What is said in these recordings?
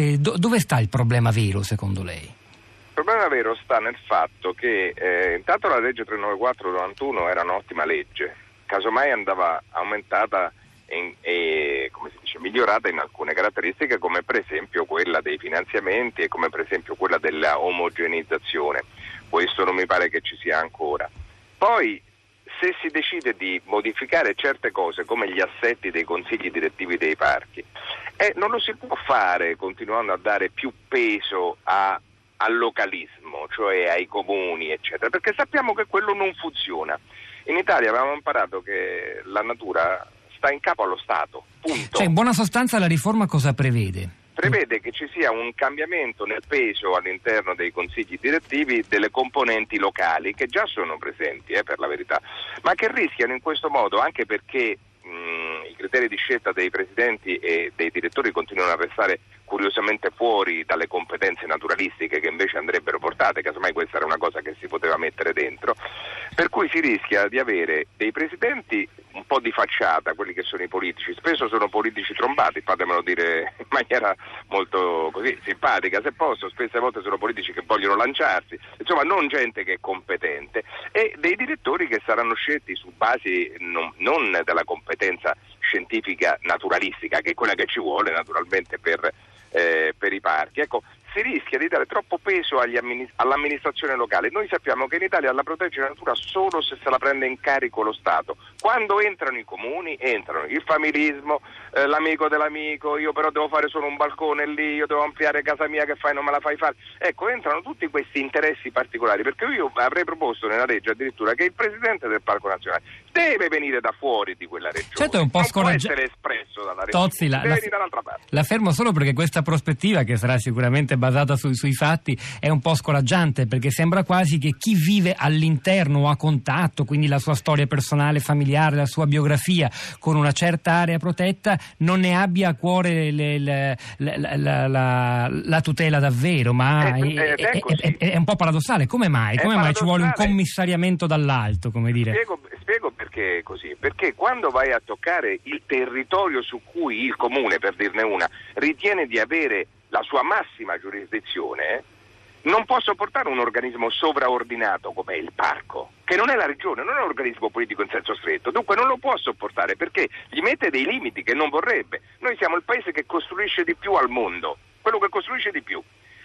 Eh, do- dove sta il problema vero secondo lei? Il problema vero sta nel fatto che eh, intanto la legge 394-91 era un'ottima legge, casomai andava aumentata e, e dice, migliorata in alcune caratteristiche come per esempio quella dei finanziamenti e come per esempio quella della omogenizzazione. Questo non mi pare che ci sia ancora. Poi se si decide di modificare certe cose come gli assetti dei consigli direttivi dei parchi, eh, non lo si può fare continuando a dare più peso a, al localismo, cioè ai comuni, eccetera, perché sappiamo che quello non funziona. In Italia avevamo imparato che la natura sta in capo allo Stato, punto. Cioè, in buona sostanza la riforma cosa prevede? prevede che ci sia un cambiamento nel peso all'interno dei consigli direttivi delle componenti locali che già sono presenti eh, per la verità, ma che rischiano in questo modo anche perché mh, i criteri di scelta dei presidenti e dei direttori continuano a restare curiosamente fuori dalle competenze naturalistiche che invece andrebbero portate, casomai questa era una cosa che si poteva mettere dentro, per cui si rischia di avere dei presidenti un po' di facciata, quelli che sono i politici, spesso sono politici trombati, fatemelo dire in maniera molto così simpatica se posso, spesse volte sono politici che vogliono lanciarsi, insomma non gente che è competente. E dei direttori che saranno scelti su basi non, non della competenza scientifica naturalistica, che è quella che ci vuole naturalmente per, eh, per i parchi. Ecco, si rischia di dare troppo peso amminist- all'amministrazione locale. Noi sappiamo che in Italia la protegge la natura solo se se la prende in carico lo Stato. Quando entrano i comuni, entrano il familismo, eh, l'amico dell'amico, io però devo fare solo un balcone lì, io devo ampliare casa mia che fai, non me la fai fare. Ecco, entrano tutti questi interessi particolari, perché io avrei proposto nella legge addirittura che il Presidente del Parco Nazionale deve venire da fuori di quella regione. Certo è un po' espresso dalla regione. Tozzi, la, la, la fermo solo perché questa prospettiva, che sarà sicuramente basata su, sui fatti, è un po' scoraggiante perché sembra quasi che chi vive all'interno o a contatto, quindi la sua storia personale, familiare, la sua biografia con una certa area protetta, non ne abbia a cuore le, le, la, la, la, tutela davvero, ma eh, è, è, è, è, un po' paradossale. Come mai? Come mai ci vuole un commissariamento dall'alto? Come dire? Spiego, spiego perché è così. Perché quando vai a toccare il territorio su cui il comune, per dirne una, ritiene di avere la sua massima giurisdizione, non può sopportare un organismo sovraordinato come il parco, che non è la regione, non è un organismo politico in senso stretto, dunque non lo può sopportare perché gli mette dei limiti che non vorrebbe. Noi siamo il paese che costruisce di più al mondo, quello che costruisce di più.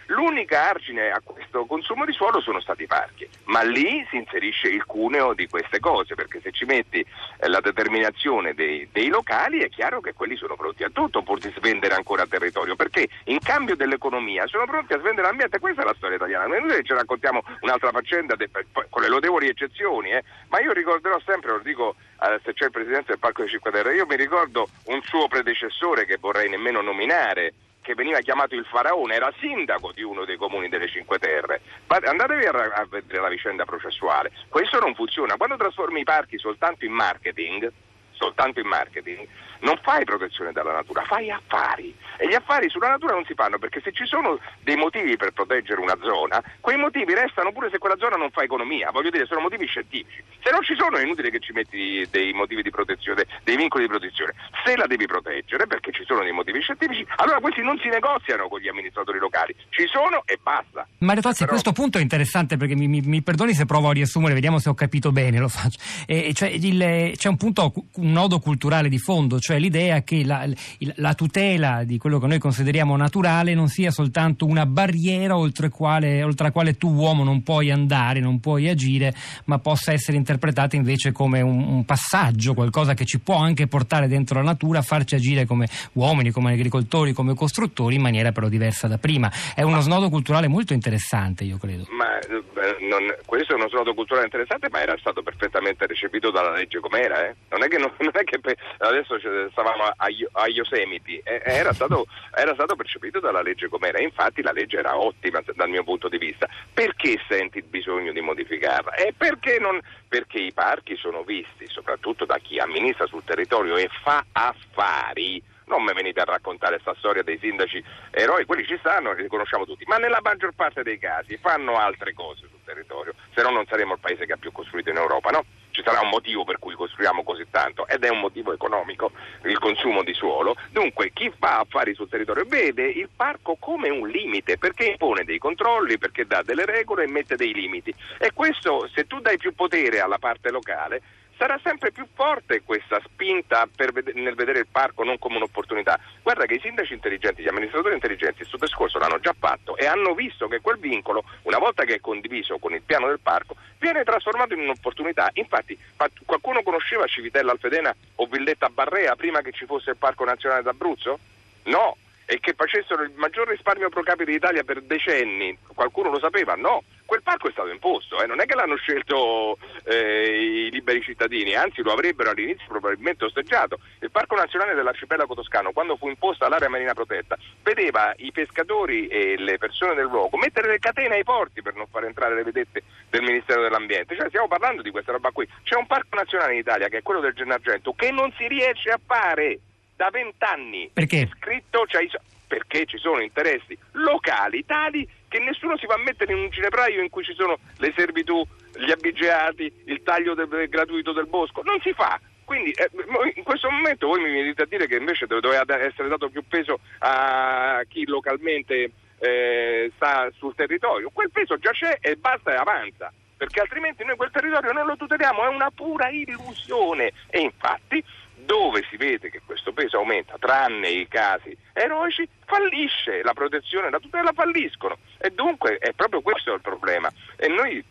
L'unica argine a questo consumo di suolo sono stati i parchi, ma lì si inserisce il cuneo di queste cose, perché se ci metti eh, la determinazione dei, dei, locali è chiaro che quelli sono pronti a tutto pur di svendere ancora territorio, perché in cambio dell'economia sono pronti a svendere l'ambiente, questa è la storia italiana. Noi ci raccontiamo un'altra faccenda de, con le lodevoli eccezioni, eh, ma io ricorderò sempre, lo dico eh, se c'è il Presidente del Parco di Cinque Terre, io mi ricordo un suo predecessore che vorrei nemmeno nominare, che veniva chiamato il faraone, era sindaco di uno dei comuni delle Cinque Terre. Andatevi a vedere la vicenda processuale. Questo non funziona. Quando trasformi i parchi soltanto in marketing, soltanto in marketing, non fai protezione della natura, fai affari. E gli affari sulla natura non si fanno perché se ci sono dei motivi per proteggere una zona, quei motivi restano pure se quella zona non fa economia, voglio dire, sono motivi scientifici. Se non ci sono è inutile che ci metti dei motivi di protezione, dei vincoli di protezione. Se la devi proteggere perché ci sono dei motivi scientifici, allora questi non si negoziano con gli amministratori locali, ci sono e basta. Mario Tozzi, Però... questo punto è interessante perché mi, mi, mi, perdoni se provo a riassumere, vediamo se ho capito bene, lo faccio. E, cioè, il, c'è un punto, un nodo culturale di fondo, cioè l'idea che la, la, tutela di quello che noi consideriamo naturale non sia soltanto una barriera oltre, quale, oltre la quale tu uomo non puoi andare, non puoi agire, ma possa essere interpretata invece come un, un passaggio, qualcosa che ci può anche portare dentro la natura, farci agire come uomini, come agricoltori, come costruttori in maniera però diversa da prima. È uno snodo culturale molto interessante, io credo. Ma eh, non, questo è uno snodo culturale interessante, ma era stato perfettamente recepito dalla legge com'era. Eh? Non è che, non, non è che adesso stavamo a, a Yosemite, eh, era, stato, era, stato, percepito dalla legge com'era. Infatti la legge era ottima dal mio punto di vista. Perché senti il bisogno di modificarla? E perché, non, perché i parchi sono visti, soprattutto da chi amministra sul territorio e fa affari non mi venite a raccontare questa storia dei sindaci eroi, quelli ci stanno, li conosciamo tutti, ma nella maggior parte dei casi fanno altre cose sul territorio, se no non saremmo il paese che ha più costruito in Europa, no? Ci sarà un motivo per cui costruiamo così tanto ed è un motivo economico, il consumo di suolo. Dunque chi fa affari sul territorio vede il parco come un limite perché impone dei controlli, perché dà delle regole e mette dei limiti. E questo se tu dai più potere alla parte locale sarà sempre più forte questa spinta ved- nel vedere il parco non come un'opportunità. Guarda che i sindaci intelligenti, gli amministratori intelligenti il suo discorso l'hanno già fatto e hanno visto che quel vincolo, una volta che è condiviso con il piano del parco, viene trasformato in un'opportunità. Infatti qualcuno conosceva Civitella Alfedena o Villetta Barrea prima che ci fosse il Parco Nazionale d'Abruzzo? No, e che facessero il maggior risparmio pro capite d'Italia per decenni, qualcuno lo sapeva? No, quel parco è stato imposto, eh? non è che l'hanno scelto eh, i liberi cittadini, anzi lo avrebbero all'inizio probabilmente osteggiato. Il Parco Nazionale dell'Arcipelago Toscano, quando fu imposta l'area marina protetta, vedeva i pescatori e le persone del luogo mettere le catene ai porti per non far entrare le vedette del Ministero dell'Ambiente. Cioè stiamo parlando di questa roba qui. C'è un parco nazionale in Italia che è quello del Gennargento che non si riesce a fare da vent'anni. Perché? Scritto, cioè, perché ci sono interessi locali tali che nessuno si va a mettere in un ginepraio in cui ci sono le servitù, gli abigeati, il taglio del gratuito del bosco. Non si fa. Quindi eh, in questo momento voi mi venite a dire che invece doveva essere dato più peso a chi localmente eh, sta sul territorio. Quel peso già c'è e basta e avanza perché altrimenti noi quel territorio non lo tuteliamo, è una pura illusione. E infatti dove si vede che peso aumenta, tranne i casi eroici, fallisce, la protezione la tutela falliscono. E dunque è proprio questo il problema. E noi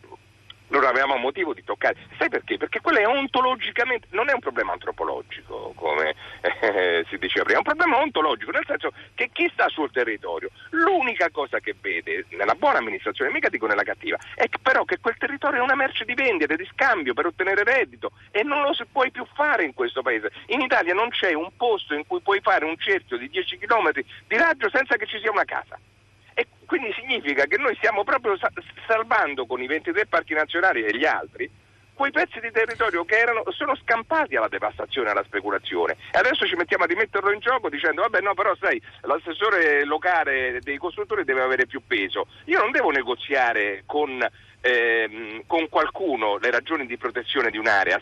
non avevamo motivo di toccare. Sai perché? Perché quello è ontologicamente, non è un problema antropologico, come eh, si diceva prima, è un problema ontologico, nel senso che chi sta sul territorio, l'unica cosa che vede nella buona amministrazione, mica dico nella cattiva, è però che quel territorio è una merce di vendita, di scambio per ottenere reddito e non lo si può più fare in questo paese. In Italia non c'è un posto in cui puoi fare un cerchio di 10 km di raggio senza che ci sia una casa. Quindi significa che noi stiamo proprio salvando con i 23 parchi nazionali e gli altri quei pezzi di territorio che erano, sono scampati alla devastazione alla speculazione. E adesso ci mettiamo a rimetterlo in gioco dicendo vabbè no però sai l'assessore locale dei costruttori deve avere più peso. Io non devo negoziare con ehm, con qualcuno le ragioni di protezione di un'area